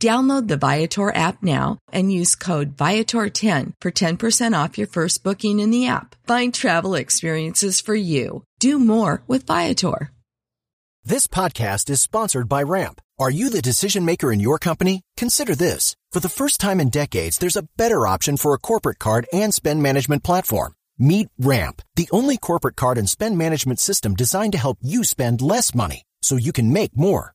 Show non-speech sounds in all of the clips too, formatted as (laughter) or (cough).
Download the Viator app now and use code Viator10 for 10% off your first booking in the app. Find travel experiences for you. Do more with Viator. This podcast is sponsored by Ramp. Are you the decision maker in your company? Consider this. For the first time in decades, there's a better option for a corporate card and spend management platform. Meet Ramp, the only corporate card and spend management system designed to help you spend less money so you can make more.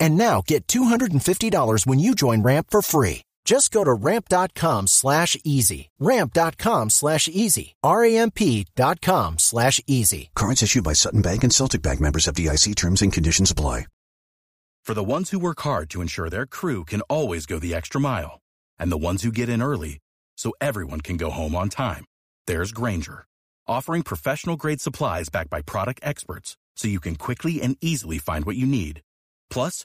And now get $250 when you join Ramp for free. Just go to ramp.com slash easy. Ramp.com slash easy. R-A-M-P dot com slash easy. Cards issued by Sutton Bank and Celtic Bank members of DIC terms and conditions apply. For the ones who work hard to ensure their crew can always go the extra mile, and the ones who get in early so everyone can go home on time, there's Grainger, offering professional grade supplies backed by product experts so you can quickly and easily find what you need. Plus,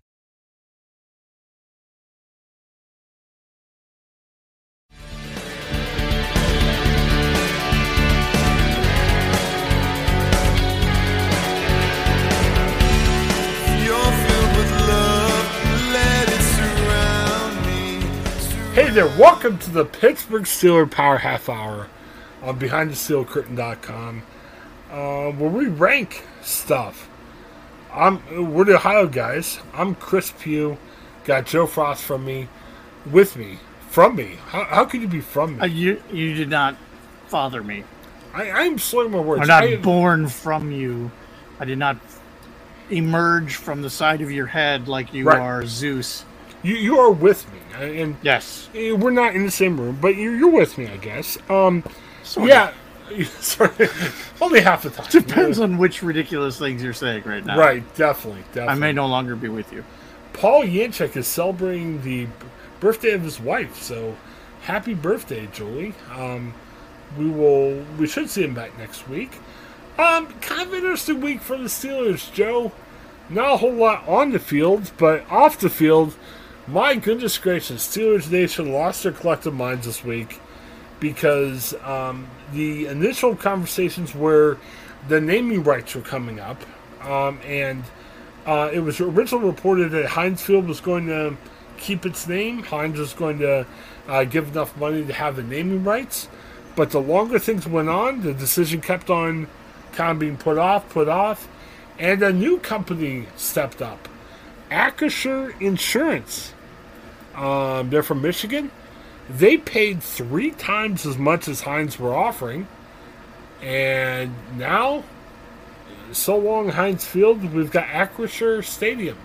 Hey there, welcome to the Pittsburgh Steeler Power Half Hour on BehindTheSteelCurtain.com, uh, where we rank stuff. I'm we're the Ohio guys. I'm Chris Pugh. Got Joe Frost from me, with me, from me. How, how could you be from me? Uh, you you did not father me. I, I'm slurring my words. I'm not I- born from you. I did not emerge from the side of your head like you Right. are Zeus. You you are with me, and Yes. eh, we're not in the same room, but you're, you're with me, I guess. Um, Sort yeah. (laughs) Sorry, only half the time. Depends on which ridiculous things you're saying right now. Right, definitely, definitely. I may no longer be with you. Paul Yanchek is celebrating the birthday of his wife, so happy birthday, Julie. Um, we will. We should see him back next week. Um, kind of interesting week for the Steelers, Joe. Not a whole lot on the field, but off the field, my goodness gracious, Steelers Nation lost their collective minds this week because um, the initial conversations where the naming rights were coming up, um, and uh, it was originally reported that Heinz Field was going to keep its name. Heinz was going to uh, give enough money to have the naming rights. But the longer things went on, the decision kept on kind of being put off, put off, and a new company stepped up, Acrisure Insurance. Um, they're from Michigan. They paid three times as much as Heinz were offering, and now so long Heinz Field, we've got Acrisure Stadium.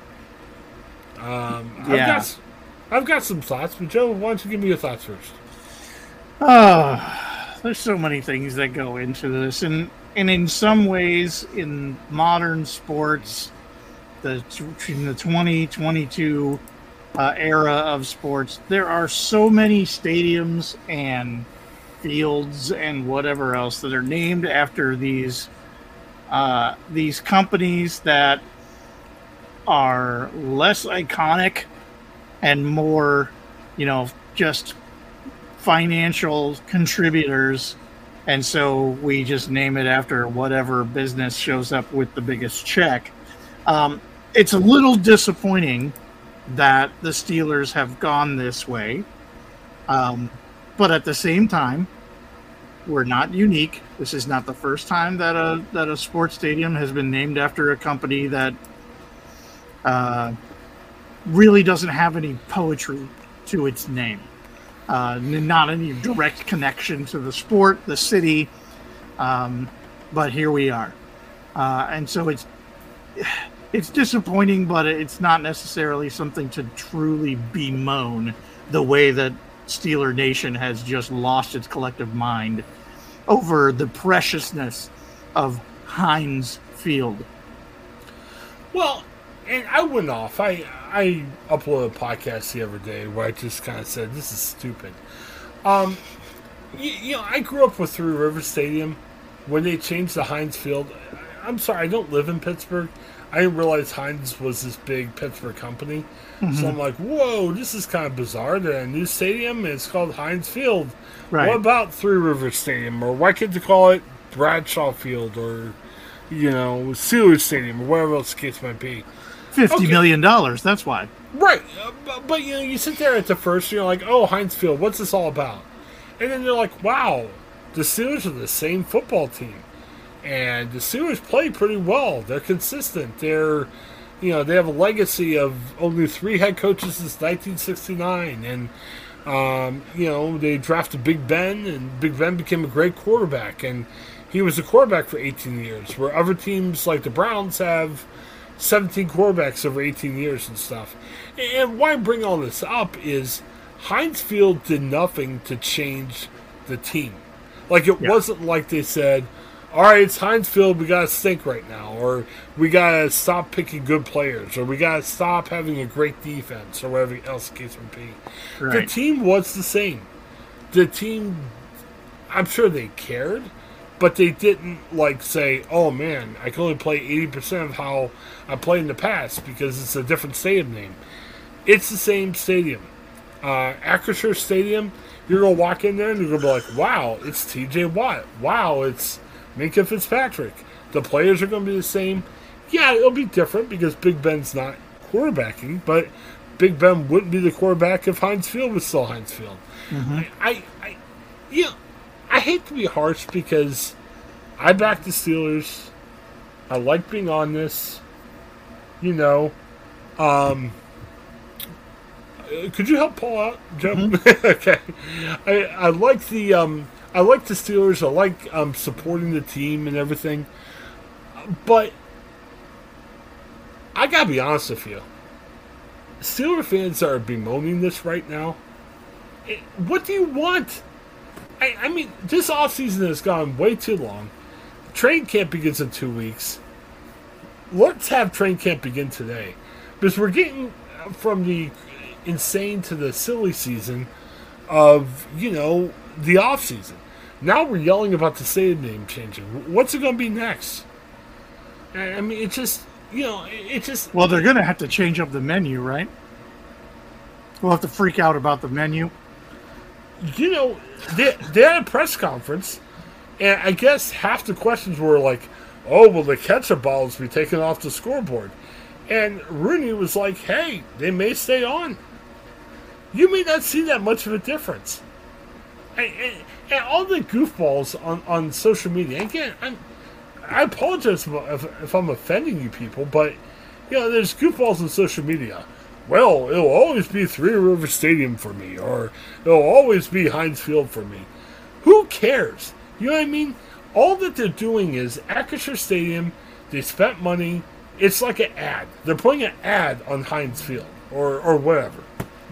Um, I've, Yeah. got, I've got some thoughts, but Joe, why don't you give me your thoughts first? Ah, there's so many things that go into this, and and in some ways, in modern sports, the in the 2022 uh, era of sports, there are so many stadiums and fields and whatever else that are named after these uh, these companies that are less iconic and more, you know, just financial contributors. And so we just name it after whatever business shows up with the biggest check. Um, it's a little disappointing that the Steelers have gone this way. Um, but at the same time, we're not unique. This is not the first time that a that a sports stadium has been named after a company that uh, really doesn't have any poetry to its name. Uh, not any direct connection to the sport, the city, um, but here we are, uh, and so it's it's disappointing, but it's not necessarily something to truly bemoan the way that Steeler Nation has just lost its collective mind over the preciousness of Heinz Field. Well, and I went off. I I uploaded a podcast the other day where I just kind of said this is stupid. Um, you, you know, I grew up with Three River Stadium when they changed the Heinz Field. I'm sorry, I don't live in Pittsburgh. I didn't realize Heinz was this big Pittsburgh company. Mm-hmm. So I'm like, whoa, this is kind of bizarre. They're a new stadium. It's called Heinz Field. Right. What about Three River Stadium? Or why can't you call it Bradshaw Field or, you know, Steelers Stadium or whatever else the case might be? Fifty okay. million dollars. That's why. Right, uh, but, but, you know, you sit there at the first, you're like, oh, Heinz Field, what's this all about? And then you're like, wow, the Steelers are the same football team, and the Steelers play pretty well. They're consistent. They're, you know, they have a legacy of only three head coaches since 1969, and um, you know, they drafted Big Ben, and Big Ben became a great quarterback, and he was a quarterback for 18 years. Where other teams like the Browns have 17 quarterbacks over 18 years and stuff. And why I bring all this up is Heinz Field did nothing to change the team. Like it yeah. wasn't like they said, all right, it's Heinz Field. We got to stink right now, or we got to stop picking good players, or we got to stop having a great defense, or whatever else the case would be. Right. The team was the same. The team, I'm sure they cared, but they didn't like say, "Oh man, I can only play 80% of how I played in the past because it's a different stadium name." It's the same stadium. Uh, Acrisure Stadium. You're gonna walk in there and you're gonna be like, "Wow, it's T.J. Watt. Wow, it's." Minkah Fitzpatrick. The players are going to be the same. Yeah, it'll be different because Big Ben's not quarterbacking, but Big Ben wouldn't be the quarterback if Heinz Field was still Heinz Field. Mm-hmm. I, I, I, you know, I hate to be harsh because I back the Steelers. I like being on this. You know, um, could you help Paul out, Jim? Mm-hmm. (laughs) okay, I I like the um I like the Steelers. I like um, supporting the team and everything. But I gotta be honest with you. Steeler fans are bemoaning this right now. What do you want? I, I mean, this offseason has gone way too long. Train camp begins in two weeks. Let's have train camp begin today. Because we're getting from the insane to the silly season of, you know, the off season. Now we're yelling about the stadium name changing. What's it going to be next? I mean, it just, you know, it just. Well, they're going to have to change up the menu, right? We'll have to freak out about the menu. You know, they, they had a press conference, and I guess half the questions were like, oh, will the ketchup bottles be taken off the scoreboard? And Rooney was like, hey, they may stay on. You may not see that much of a difference. I, I, and all the goofballs on, on social media. Again, I'm, I apologize if, if I'm offending you people, but you know, there's goofballs on social media. Well, it'll always be Three River Stadium for me, or it'll always be Heinz Field for me. Who cares? You know what I mean? All that they're doing is Acrisure Stadium. They spent money. It's like an ad. They're putting an ad on Heinz Field or or whatever.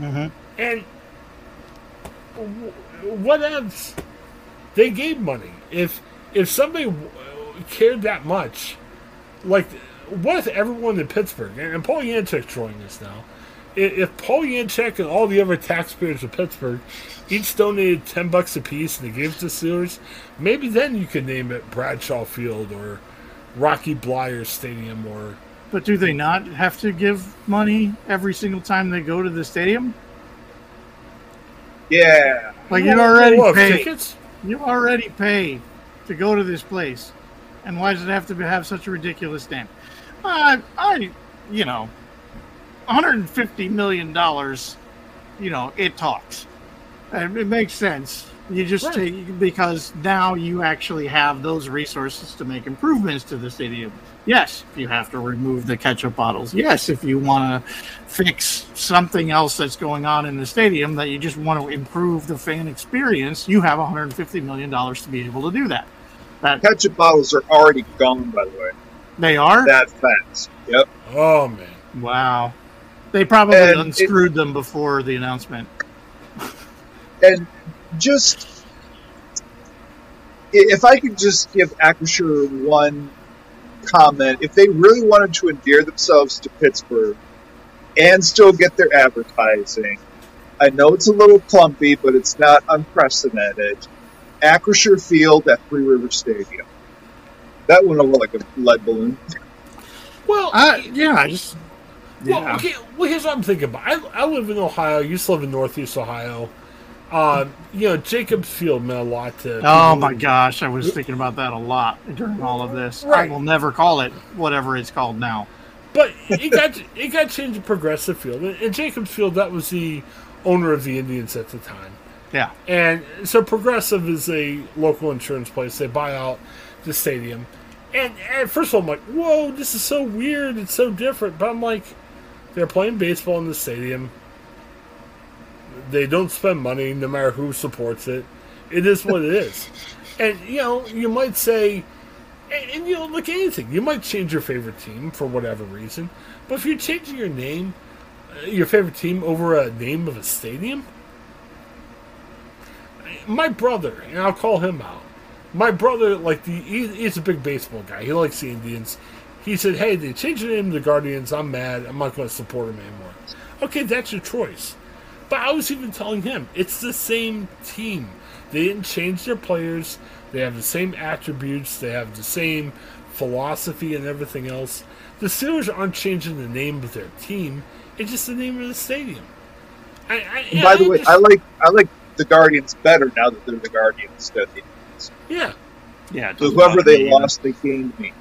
Mm-hmm. And what else? they gave money. If if somebody cared that much, like what if everyone in Pittsburgh and, and Paul Yanchek's joining us now? If Paul Yanchek and all the other taxpayers of Pittsburgh each donated ten bucks a piece and they gave it to Steelers, maybe then you could name it Bradshaw Field or Rocky Bleier Stadium or But do they not have to give money every single time they go to the stadium? Yeah. Like you already pay. tickets. You already pay to go to this place, and why does it have to have such a ridiculous name? I, I, you know, 150 million dollars. You know, it talks. And it makes sense. You just Right. take because now you actually have those resources to make improvements to the stadium. Yes, if you have to remove the ketchup bottles. Yes, if you want to fix something else that's going on in the stadium that you just want to improve the fan experience, you have 150 million dollars to be able to do that. That Ketchup bottles are already gone, by the way. they are. That fast. Yep. Oh man. Wow. They probably And it- unscrewed them before the announcement. And just if I could just give Acrisure one comment, if they really wanted to endear themselves to Pittsburgh and still get their advertising, I know it's a little clumpy, but it's not unprecedented. Acrisure Field at Three River Stadium. That went over like a lead balloon. Well, Uh, yeah, I just Well, yeah. okay. Well, here's what I'm thinking about. I, I live in Ohio. I used to live in Northeast Ohio. Um, you know, Jacobs Field meant a lot to. Oh my gosh, I was thinking about that a lot during all of this. Right. I will never call it whatever it's called now. But it got (laughs) it got changed to Progressive Field, and, Jacobs Field that was the owner of the Indians at the time. Yeah. And so Progressive is a local insurance place. They buy out the stadium. And at first of all, I'm like, whoa, this is so weird. It's so different. But I'm like, they're playing baseball in the stadium. They don't spend money no matter who supports it. It is what it (laughs) is. And, you know, you might say, and, and you know, like anything, you might change your favorite team for whatever reason. But if you're changing your name, uh, your favorite team over a name of a stadium, my brother, and I'll call him out. My brother, like the, he, he's a big baseball guy. He likes the Indians. He said, "Hey, they changed the name to the Guardians. I'm mad. I'm not going to support them anymore." Okay, that's your choice. But I was even telling him it's the same team. They didn't change their players. They have the same attributes. They have the same philosophy and everything else. The Steelers aren't changing the name of their team. It's just the name of the stadium. I, I, And by the way, just- I like I like the Guardians better now that they're the Guardians instead of the Indians. yeah. Yeah. So whoever they me. lost, they gained me.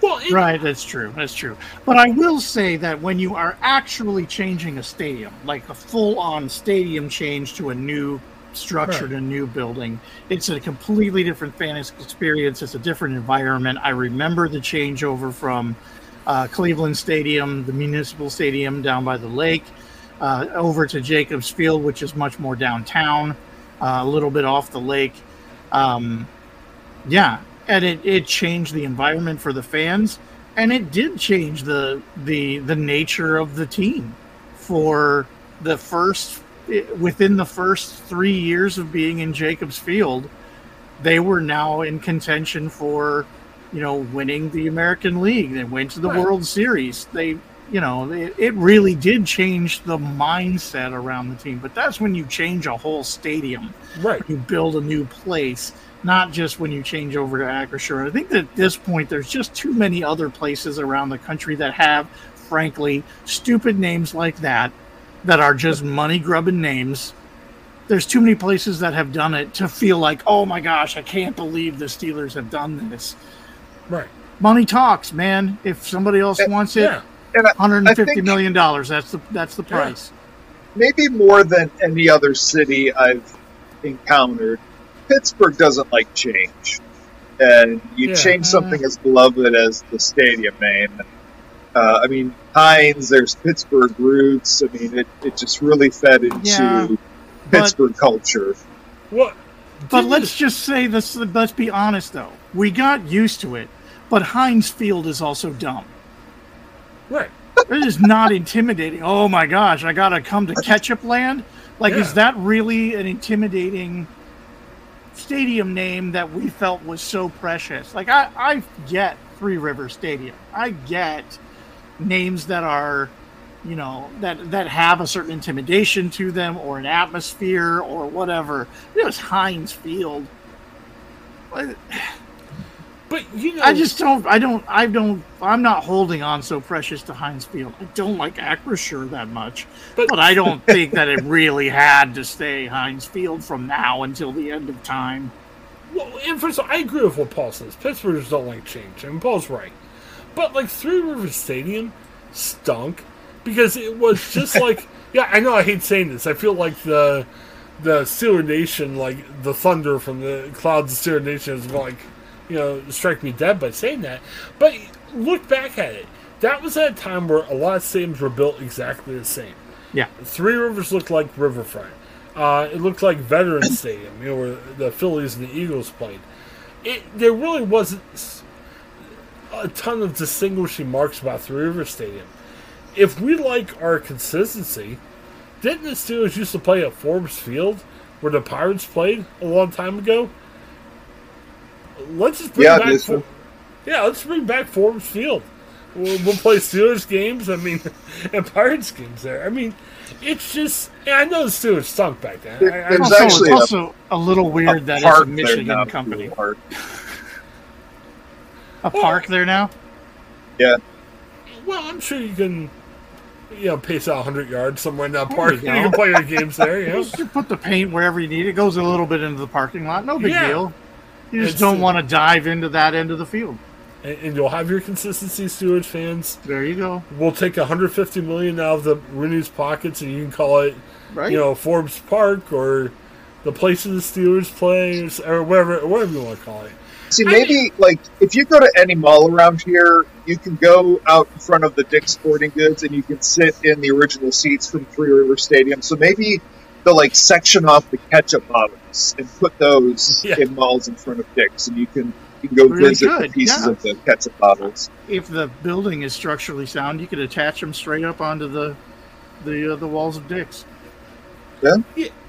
Well, it, Right, that's true. That's true. But I will say that when you are actually changing a stadium, like a full on stadium change to a new structure, Right. to a new building, it's a completely different fan experience. It's a different environment. I remember the changeover from uh, Cleveland Stadium, the municipal stadium down by the lake, uh, over to Jacobs Field, which is much more downtown, uh, a little bit off the lake. Um, yeah, and it, it changed the environment for the fans, and it did change the the the nature of the team for the first within the first three years of being in Jacobs Field. They were now in contention for, you know, winning the American League. They went to the Right. World Series. They, you know, it, it really did change the mindset around the team. But that's when you change a whole stadium right. you build a new place, not just when you change over to Acrisure. I think that at this point, there's just too many other places around the country that have, frankly, stupid names like that, that are just money grubbing names. There's too many places that have done it to feel like, oh my gosh, I can't believe the Steelers have done this. Right. Money talks, man. If somebody else wants it, Yeah. And I, hundred and fifty think- million dollars. That's the that's the price. maybe more than any other city I've encountered, Pittsburgh doesn't like change. And you Yeah. change something as beloved as the stadium name. Uh, I mean, Heinz, there's Pittsburgh roots. I mean, it, it just really fed into Yeah, but- Pittsburgh culture. What? But didn't let's just say this. Let's be honest, though. We got used to it, but Heinz Field is also dumb. Right. It is not intimidating. Oh my gosh, I gotta come to (laughs) Ketchup Land. Like, Yeah. is that really an intimidating stadium name that we felt was so precious. Like I, I get Three River Stadium. I get names that are, you know, that that have a certain intimidation to them or an atmosphere or whatever. It was Heinz Field. But you know, I just don't. I don't. I don't. I'm not holding on so precious to Heinz Field. I don't like Acrisure that much, But- but, I don't (laughs) think that it really had to stay Heinz Field from now until the end of time. Well, and first of all, I agree with what Paul says. Pittsburghers don't like change, and Paul's right. But like Three Rivers Stadium stunk because it was just (laughs) like yeah, I know I hate saying this. I feel like the the Steeler Nation, like the thunder from the clouds of Steeler Nation, is like you know strike me dead by saying that. But look back at it. That was at a time where a lot of stadiums were built exactly the same. Yeah, Three Rivers looked like Riverfront. Uh, it looked like Veterans Stadium, you know, where the Phillies and the Eagles played. It there really wasn't a ton of distinguishing marks about Three Rivers Stadium. If we like our consistency, didn't the Steelers used to play at Forbes Field, where the Pirates played a long time ago? Let's just bring Yeah, back. For- yeah, let's bring back Forbes Field. We'll, we'll play Steelers games. I mean, (laughs) and Pirates games there. I mean, it's just. And I know the Steelers stunk back then. I, I, also, actually it's a- also a, little weird that it's a Michigan now, company. Park. A park there now. Yeah. well, I'm sure you can, you know, pace out 100 yards somewhere in that oh, park. You, you can play your games there. (laughs) You know? Just put the paint wherever you need. It goes a little bit into the parking lot. No big Yeah. deal. You just It's, don't want to dive into that end of the field. and, and you'll have your consistency, Steelers fans. There you go. We'll take 150 million out of the Rooney's pockets, and you can call it, Right. you know, Forbes Park or the place of the Steelers play, or, or whatever, whatever you want to call it. See, maybe like if you go to any mall around here, you can go out in front of the Dick's Sporting Goods and you can sit in the original seats from Three River Stadium. So maybe they'll like section off the ketchup bottles and put those (laughs) Yeah. in malls in front of Dick's, and you can you can go Really visit good, the pieces yeah. of the ketchup bottles. if the building is structurally sound, you could attach them straight up onto the the uh, the walls of Dick's. Yeah,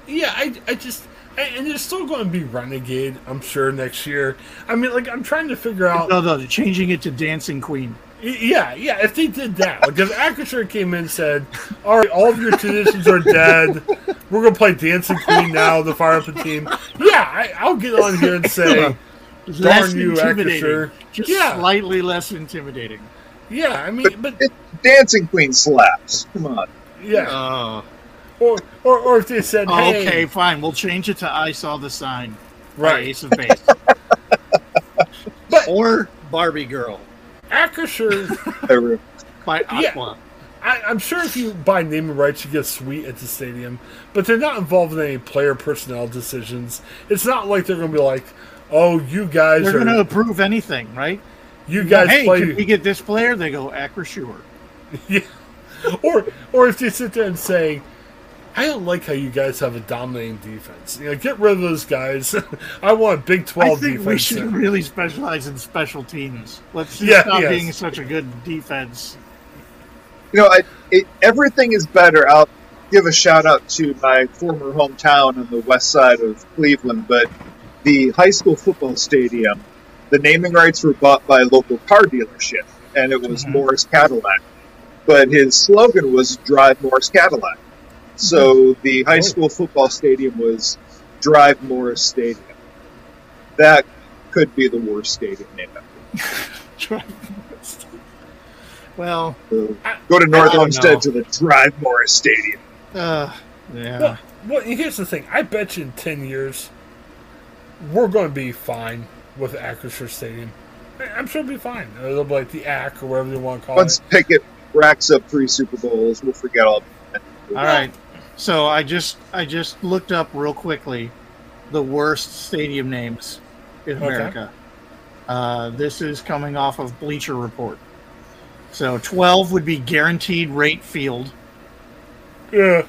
yeah. I, I just, and and they're still going to be Renegade. I'm sure next year. I mean, like, I'm trying to figure out. No, no, changing it to Dancing Queen. Yeah, yeah. If they did that, like if Acrisure came in and said, "All right, all of your traditions are dead. We're gonna play Dancing Queen (laughs) now the fire up the team." Yeah, I, I'll get on here and say, (laughs) Less you, intimidating. Acrisure. Just Yeah. slightly less intimidating. "Yeah." I mean, but It, Dancing Queen slaps. Come on. yeah, Oh, or or, or if they said, oh, "Hey, okay, fine. We'll change it to I Saw the Sign. right, Ace of Base. (laughs) Or Barbie Girl. Acrisure." There- by Yeah. I, I'm sure if you buy naming rights, you get sweet at the stadium, but they're not involved in any player personnel decisions. It's not like they're going to be like, "Oh, you guys They're are going to approve anything, right? you guys hey, play." can we get this player? They go Acrisure. (laughs) Yeah. Or or if they sit there and say, I don't like how you guys have a dominating defense. You know, get rid of those guys. (laughs) I want a Big I Twelve think defense. we should really specialize in special teams. Let's just Yeah, stop yes. being such a good defense. You know, I, it, everything is better. I'll give a shout out to my former hometown on the west side of Cleveland, but the high school football stadium, the naming rights were bought by a local car dealership, and it was Mhm. Morris Cadillac. But his slogan was Drive Morris Cadillac. So the high school football stadium was Drive Morris Stadium. That could be the worst stadium name ever. (laughs) well, So go to North I Olmsted to the Drive Morris Stadium. uh, yeah. Well, well, here's the thing. I bet you in ten years, we're going to be fine with Acrisure Stadium. I- I'm sure it'll be fine. It'll be like the ACK or whatever you want to call Once it. Once Pickett racks up three Super Bowls, we'll forget all. All right. So I just I just looked up real quickly the worst stadium names in Okay. America. Uh, this is coming off of Bleacher Report. So 12 would be Guaranteed Rate Field, Yeah.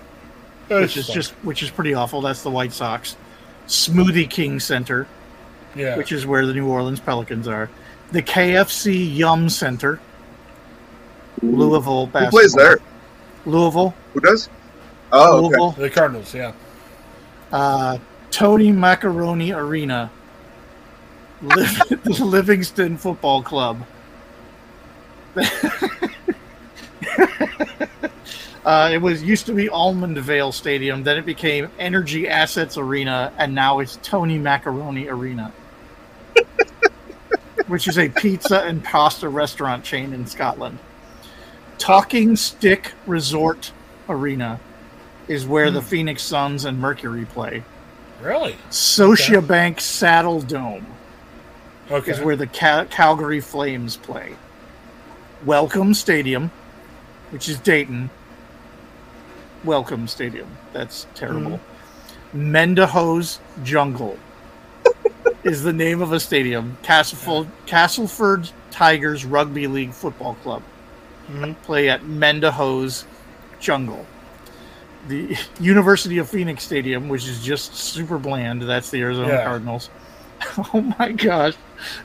which is just which is pretty awful. That's the White Sox. Smoothie King Center, yeah. which is where the New Orleans Pelicans are. The KFC Yum Center, Louisville Who plays there? Louisville, Who does? Oh, okay. Louisville. the Cardinals. Yeah. Uh, Tony Macaroni Arena, Liv- (laughs) Livingston Football Club. (laughs) uh, it was used to be Almondvale Stadium, then it became Energy Assets Arena, and now it's Tony Macaroni Arena, (laughs) which is a pizza and pasta restaurant chain in Scotland. Talking Stick Resort Arena is where the Phoenix Suns and Mercury play. Really? Scotiabank Saddledome Okay. is where the Cal- Calgary Flames play. Welcome Stadium, which is Dayton. Welcome Stadium. That's terrible. Hmm. Mend-A-Hose Jungle (laughs) is the name of a stadium. Castleford, Castleford Tigers Rugby League Football Club hmm. play at Mend-A-Hose Jungle. The (laughs) University of Phoenix Stadium, which is just super bland, that's the Arizona Yeah. Cardinals. (laughs) Oh my gosh.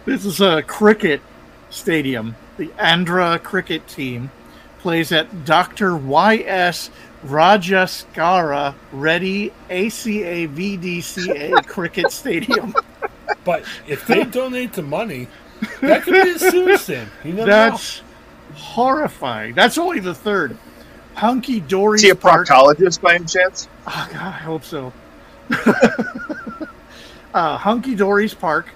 This is a cricket stadium. The Andhra cricket team plays at Dr. Y.S. Rajaskara Reddy ACA VDCA (laughs) Cricket Stadium. But if they donate the money, that could be a sewer stand. You never That's horrifying. That's only the third. Hunky Dory Is he a Park. proctologist by any chance? Oh, God, I hope so. (laughs) uh, Hunky Dory's Park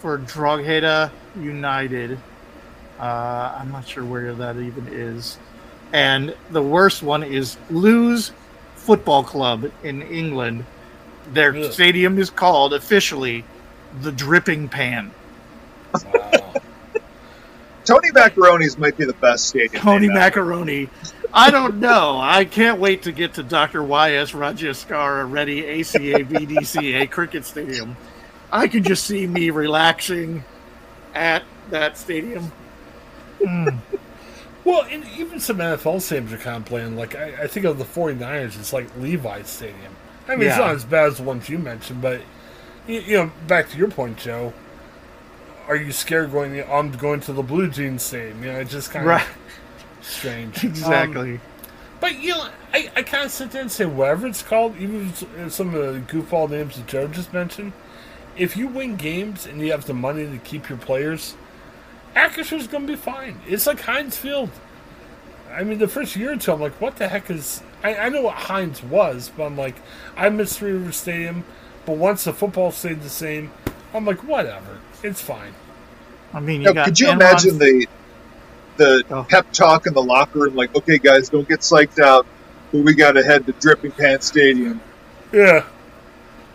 for Drogheda United. Uh, I'm not sure where that even is. And the worst one is Lewes Football Club in England. Their Ugh. stadium is called officially the Dripping Pan. Wow. Tony Macaroni's might be the best stadium. Tony. Macaroni. I don't know. I can't wait to get to Dr. Y.S. Rajaskara Reddy ACA VDCA Cricket Stadium. I can just see me relaxing at that stadium. Mm. Well, and even some NFL stadiums are kind of playing. Like, I, I think of the 49ers, it's like Levi's Stadium. I mean, it's not as bad as the ones you mentioned, but, you, you know, back to your point, Joe, are you scared going I'm going to the Blue Jeans Stadium? You know, it's just kind of Right. strange. (laughs) Um, Exactly. But you know, I, I kind of sit there and say whatever it's called, even some of the goofball names that Joe just mentioned. If you win games and you have the money to keep your players, Acrisure's going to be fine. It's like Heinz Field. I mean, the first year or two, I'm like, what the heck is? I, I know what Heinz was, but I'm like, I miss Three River Stadium. But once the football stayed the same, I'm like, whatever, it's fine. I mean, you Now, got could you Enron- imagine the the Oh. pep talk in the locker room? Like, okay, guys, don't get psyched out, but we got to head to Dripping Pan Stadium. Yeah,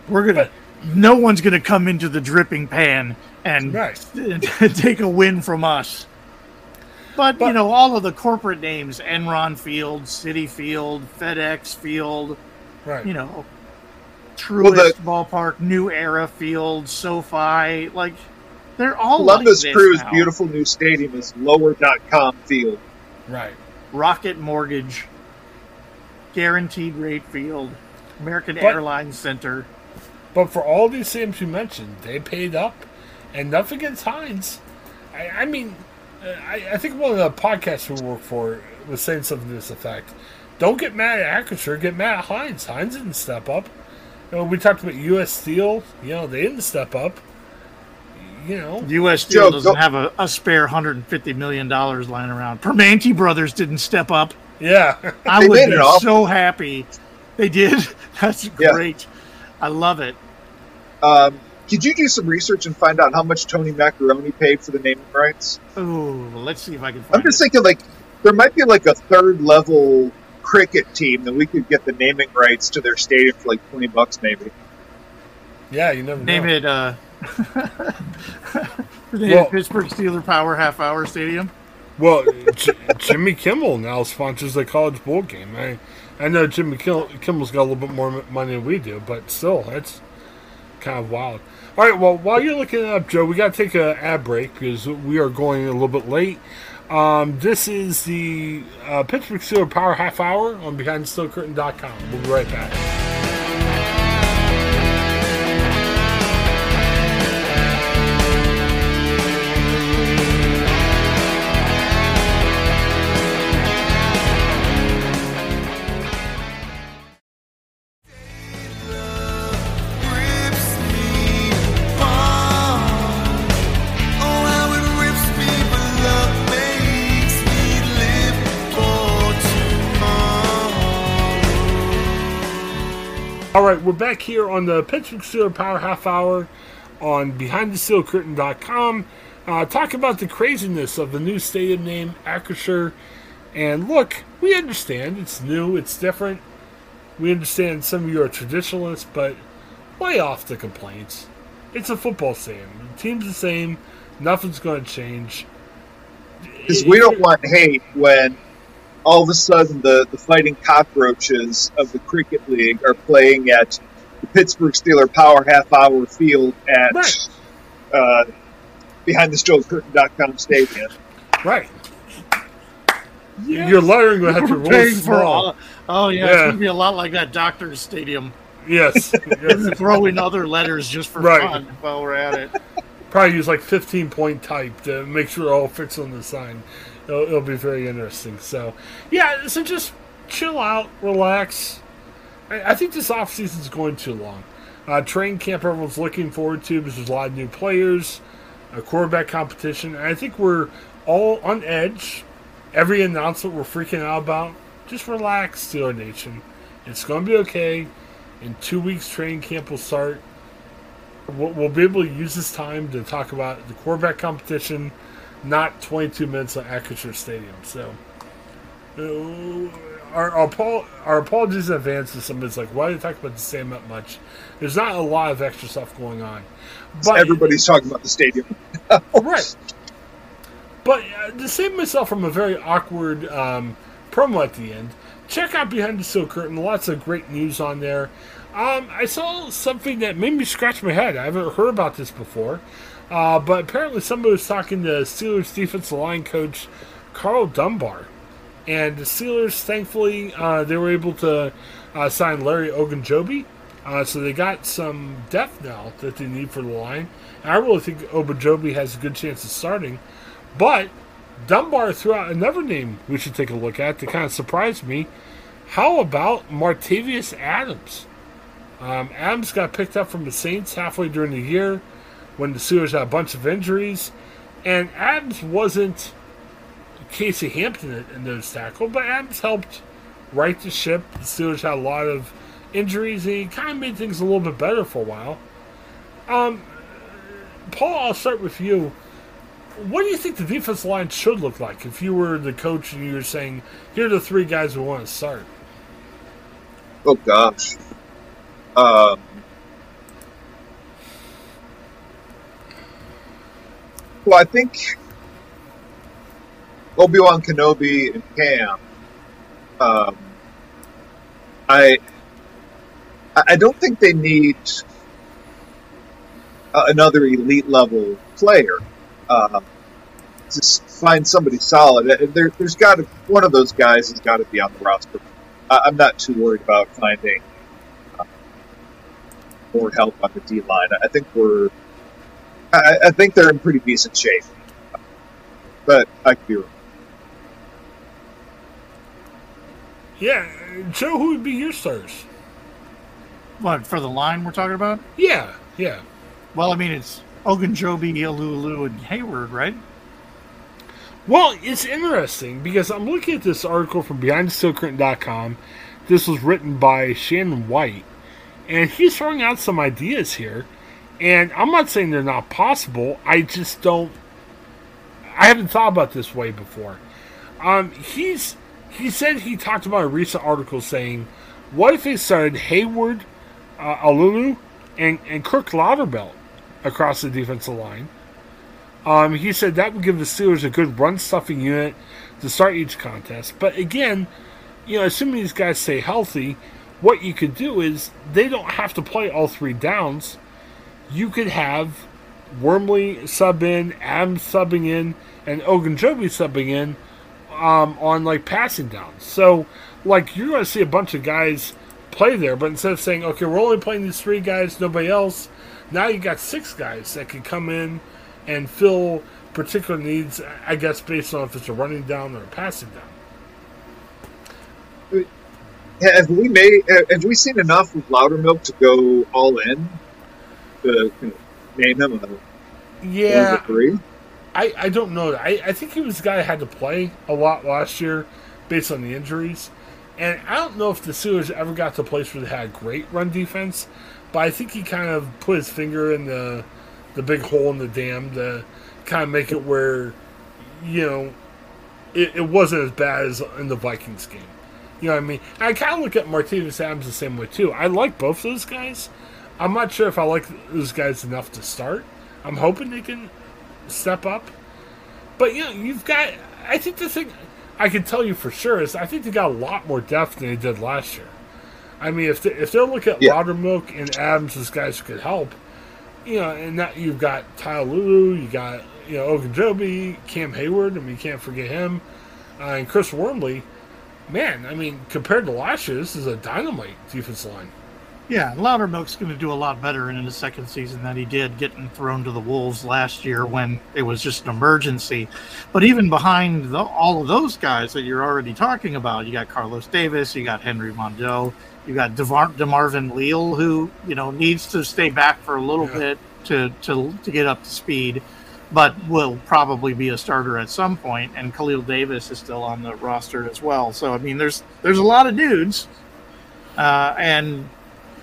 We're gonna. No one's gonna come into the dripping pan and Right. (laughs) take a win from us. But, you know, all of the corporate names: Enron Field, Citi Field, FedEx Field, right. you know, Truist Well, the- Ballpark, New Era Field, SoFi, like they're all Columbus like this Crew's now. beautiful new stadium is lower.com field. right. Rocket Mortgage, Guaranteed Rate Field, American But- Airlines Center. But for all these teams you mentioned, they paid up, and nothing against Heinz. I, I mean, uh, I, I think one of the podcasts we work for was saying something to this effect. Don't get mad at Acrisure, get mad at Heinz. Heinz didn't step up. You know, we talked about U.S. Steel. You know, they didn't step up. You know, U.S. Steel Joe, doesn't go- have a, a spare $150 million lying around. Primanti Brothers didn't step up. yeah, I They would be off. so happy. They did. (laughs) That's Yeah. great. I love it. Um, could you do some research and find out how much Tony Macaroni paid for the naming rights? Oh, let's see if I can find I'm just it. thinking, like, there might be like a third level cricket team that we could get the naming rights to their stadium for like 20 bucks, maybe. yeah. You never know. Name know. it uh, (laughs) the Well- Pittsburgh Steeler Power Half Hour Stadium. Well, J- Jimmy Kimmel now sponsors the college bowl game. I, I know Jimmy Kimmel, Kimmel's got a little bit more money than we do, but still, that's kind of wild. All right, well, while you're looking it up, Joe, we got to take a ad break because we are going a little bit late. Um, this is the uh, Pittsburgh Steelers Power Half Hour on BehindSteelCurtain.com. We'll be right back. All right, we're back here on the Pittsburgh Steelers Power Half Hour on BehindTheSteelCurtain.com. Uh, talk about the craziness of the new stadium name, Acrisure. And look, we understand it's new, it's different. We understand some of you are traditionalists, but way off the complaints. It's a football stadium. The team's the same. Nothing's going to change. Because we don't want hate when all of a sudden the, the fighting cockroaches of the cricket league are playing at the Pittsburgh Steeler Power Half Hour Field at Right. uh, behind the Curtain.com stadium. Right. Your lettering will have to We're roll paying for small. all. Oh yeah, Yeah. it's gonna be a lot like that Doctor's Stadium. Yes. (laughs) yes. Throw in other letters just for Right. fun while we're at it. Probably use like 15 point type to make sure it all fits on the sign. It'll, it'll be very interesting. So, yeah, so just chill out, relax. I, I think this off season's going too long. Uh, train camp everyone's looking forward to because there's a lot of new players, a quarterback competition. And I think we're all on edge. Every announcement we're freaking out about, just relax, Steeler Nation. It's going to be okay. In two weeks, training camp will start we'll, we'll be able to use this time to talk about the quarterback competition, not 22 minutes at Acrisure Stadium. So, uh, our, our, our apologies in advance to somebody's like, why do you talk about the same that much? There's not a lot of extra stuff going on. But Everybody's talking about the stadium. (laughs) right. But uh, to save myself from a very awkward um, promo at the end, check out Behind the Steel Curtain. Lots of great news on there. Um, I saw something that made me scratch my head. I haven't heard about this before. Uh, but apparently somebody was talking to Steelers defensive line coach Karl Dunbar. And the Steelers, thankfully, uh, they were able to uh, sign Larry Ogunjobi. Uh, so they got some depth now that they need for the line. And I really think Ogunjobi has a good chance of starting. But Dunbar threw out another name we should take a look at to kind of surprise me. How about Montravius Adams? Um, Adams got picked up from the Saints halfway during the year when the Steelers had a bunch of injuries. And Adams wasn't Casey Hampton in- those tackle, but Adams helped right the ship. The Steelers had a lot of injuries, and he kind of made things a little bit better for a while. Um, Paul, I'll start with you. What do you think the defense line should look like if you were the coach and you were saying, here are the three guys we want to start? Oh gosh. Um, well, I think Obi Wan Kenobi and Cam. Um, I I don't think they need uh, another elite level player. Um, just find somebody solid. Uh, There, there's got to one of those guys has got to be on the roster. I, I'm not too worried about finding uh, more help on the D line. I think we're, I, I think they're in pretty decent shape, but I could be wrong. Yeah, Joe, who would be your stars? What for the line we're talking about? Yeah, yeah. Well, I mean it's Ogunjobi, Alualu, and Heyward, right? Well, it's interesting because I'm looking at this article from BehindTheSteelCurtain.com. This was written by Shannon White, and he's throwing out some ideas here. And I'm not saying they're not possible. I just don't. I haven't thought about this way before. Um, he's he said he talked about a recent article saying, "What if they started Heyward, uh, Alualu, and and Kirk Lauderbelt across the defensive line?" Um, he said that would give the Steelers a good run stuffing unit to start each contest. But again, you know, assuming these guys stay healthy, what you could do is they don't have to play all three downs. You could have Wormley sub in, Adams subbing in, and Ogunjobi subbing in um, on like passing downs. So, like, you're going to see a bunch of guys play there, but instead of saying, okay, we're only playing these three guys, nobody else, now you got six guys that can come in and fill particular needs, I guess, based on if it's a running down or a passing down. Have we made? Have we seen enough of Loudermilk to go all in? To name him a Yeah, three. I, I don't know. I, I think he was the guy that had to play a lot last year based on the injuries. And I don't know if the Steelers ever got to a place where they had great run defense, but I think he kind of put his finger in the the big hole in the dam to kind of make it where, you know, it, it wasn't as bad as in the Vikings game. You know what I mean? And I kind of look at Martinez Adams the same way too. I like both those guys. I'm not sure if I like those guys enough to start. I'm hoping they can step up. But you know, you've got. I think the thing I can tell you for sure is I think they got a lot more depth than they did last year. I mean, if they, if they'll look at Yeah. Loudermilk and Adams as guys who could help, you know, and that you've got Tyler Alualu, you got you know Ogunjobi, Cam Heyward. I mean, you can't forget him, uh, and Chris Wormley. Man, I mean, compared to last year, this is a dynamite defense line. Yeah, Loudermilk's going to do a lot better in his second season than he did getting thrown to the wolves last year when it was just an emergency. But even behind the, all of those guys that you're already talking about, you got Carlos Davis, you got Henry Mondell, you got DeVar- DeMarvin Leal, who you know needs to stay back for a little Yeah. bit to, to to get up to speed, but will probably be a starter at some point. And Khalil Davis is still on the roster as well. So I mean, there's there's a lot of dudes, uh, and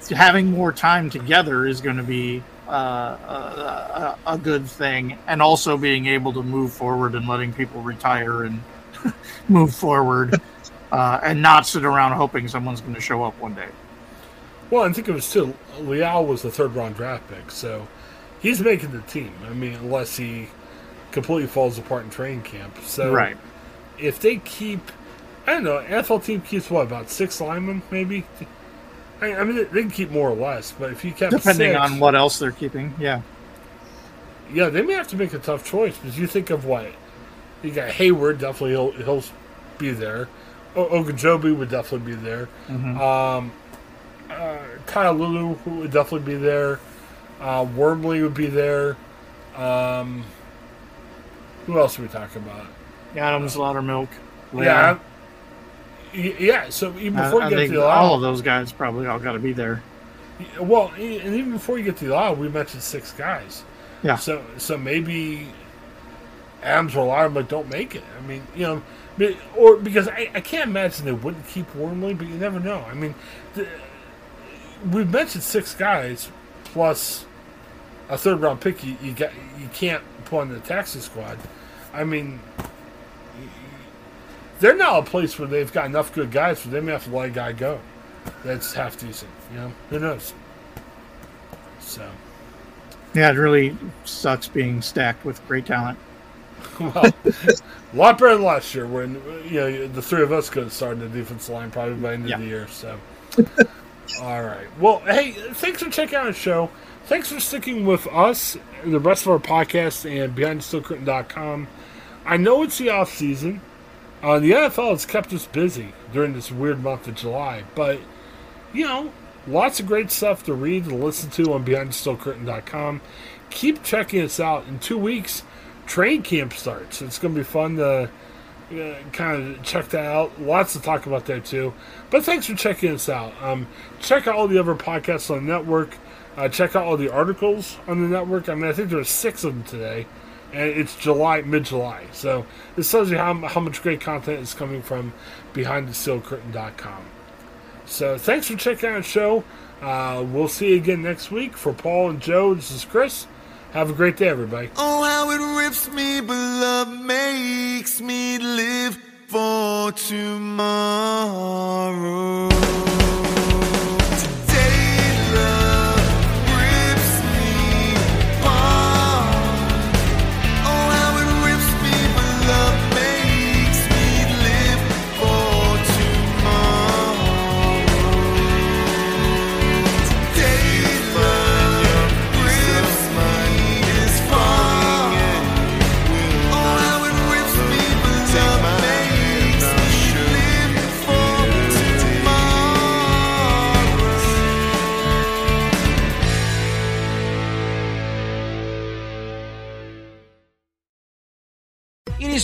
having more time together is going to be uh, a, a, a good thing, and also being able to move forward and letting people retire and (laughs) move forward, (laughs) uh, and not sit around hoping someone's going to show up one day. Well, I think it was still Leal was the third round draft pick, so he's making the team. I mean, unless he completely falls apart in training camp. So Right. if they keep, I don't know, NFL team keeps what about six linemen, maybe. I, I mean, they, can keep more or less, but if you kept Depending six, on what else they're keeping, yeah. yeah, they may have to make a tough choice because you think of what you got. Heyward definitely he'll he'll be there. O- Ogunjobi would definitely be there. Um, uh, Kyle Alualu would definitely be there. Uh, Wormley would be there. Um, who else are we talking about? Adams, Loudermilk, Yeah, yeah. So even before I you get to the all of those guys probably all got to be there. well, and even before you get to the aisle, we mentioned six guys. Yeah. So so maybe Adams or Loudermilk don't make it. I mean, you know, or because I, I can't imagine they wouldn't keep Wormley, but you never know. I mean, the, we've mentioned six guys plus a third round pick. You, you got you can't put on the taxi squad. I mean, they're now a place where they've got enough good guys, so they may have to let a guy go. That's half decent. You know, who knows? So. Yeah, it really sucks being stacked with great talent. (laughs) Well, a lot better than last year when you know the three of us could have started the defense line probably by the end Yeah. of the year. So, (laughs) all right. Well, hey, thanks for checking out the show. Thanks for sticking with us, the rest of our podcast, and BehindTheSteelCurtain.com. I know it's the off season. Uh, the NFL has kept us busy during this weird month of July, but you know, lots of great stuff to read and listen to on BehindTheSteelCurtain.com. Keep checking us out. In two weeks, train camp starts. It's going to be fun to uh, kind of check that out. Lots to talk about there too. But thanks for checking us out. Um, check out all the other podcasts on the network. Uh, check out all the articles on the network. I mean, I think there there's six of them today, and it's July, mid-July. So this tells you how, how much great content is coming from BehindTheSteelCurtain.com. So thanks for checking out the show. Uh, we'll see you again next week. For Paul and Joe, this is Chris. Have a great day, everybody. Oh, how it rips me, but love makes me live for tomorrow.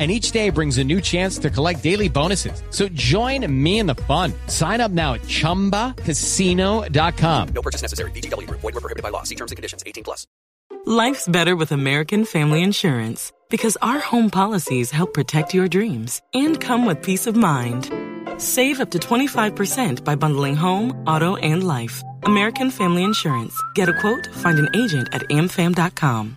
and each day brings a new chance to collect daily bonuses. So join me in the fun. Sign up now at ChumbaCasino.com. No purchase necessary. VGW. Void were prohibited by law. See terms and conditions. 18 plus. Life's better with American Family Insurance because our home policies help protect your dreams and come with peace of mind. Save up to 25% by bundling home, auto, and life. American Family Insurance. Get a quote, find an agent at amfam.com.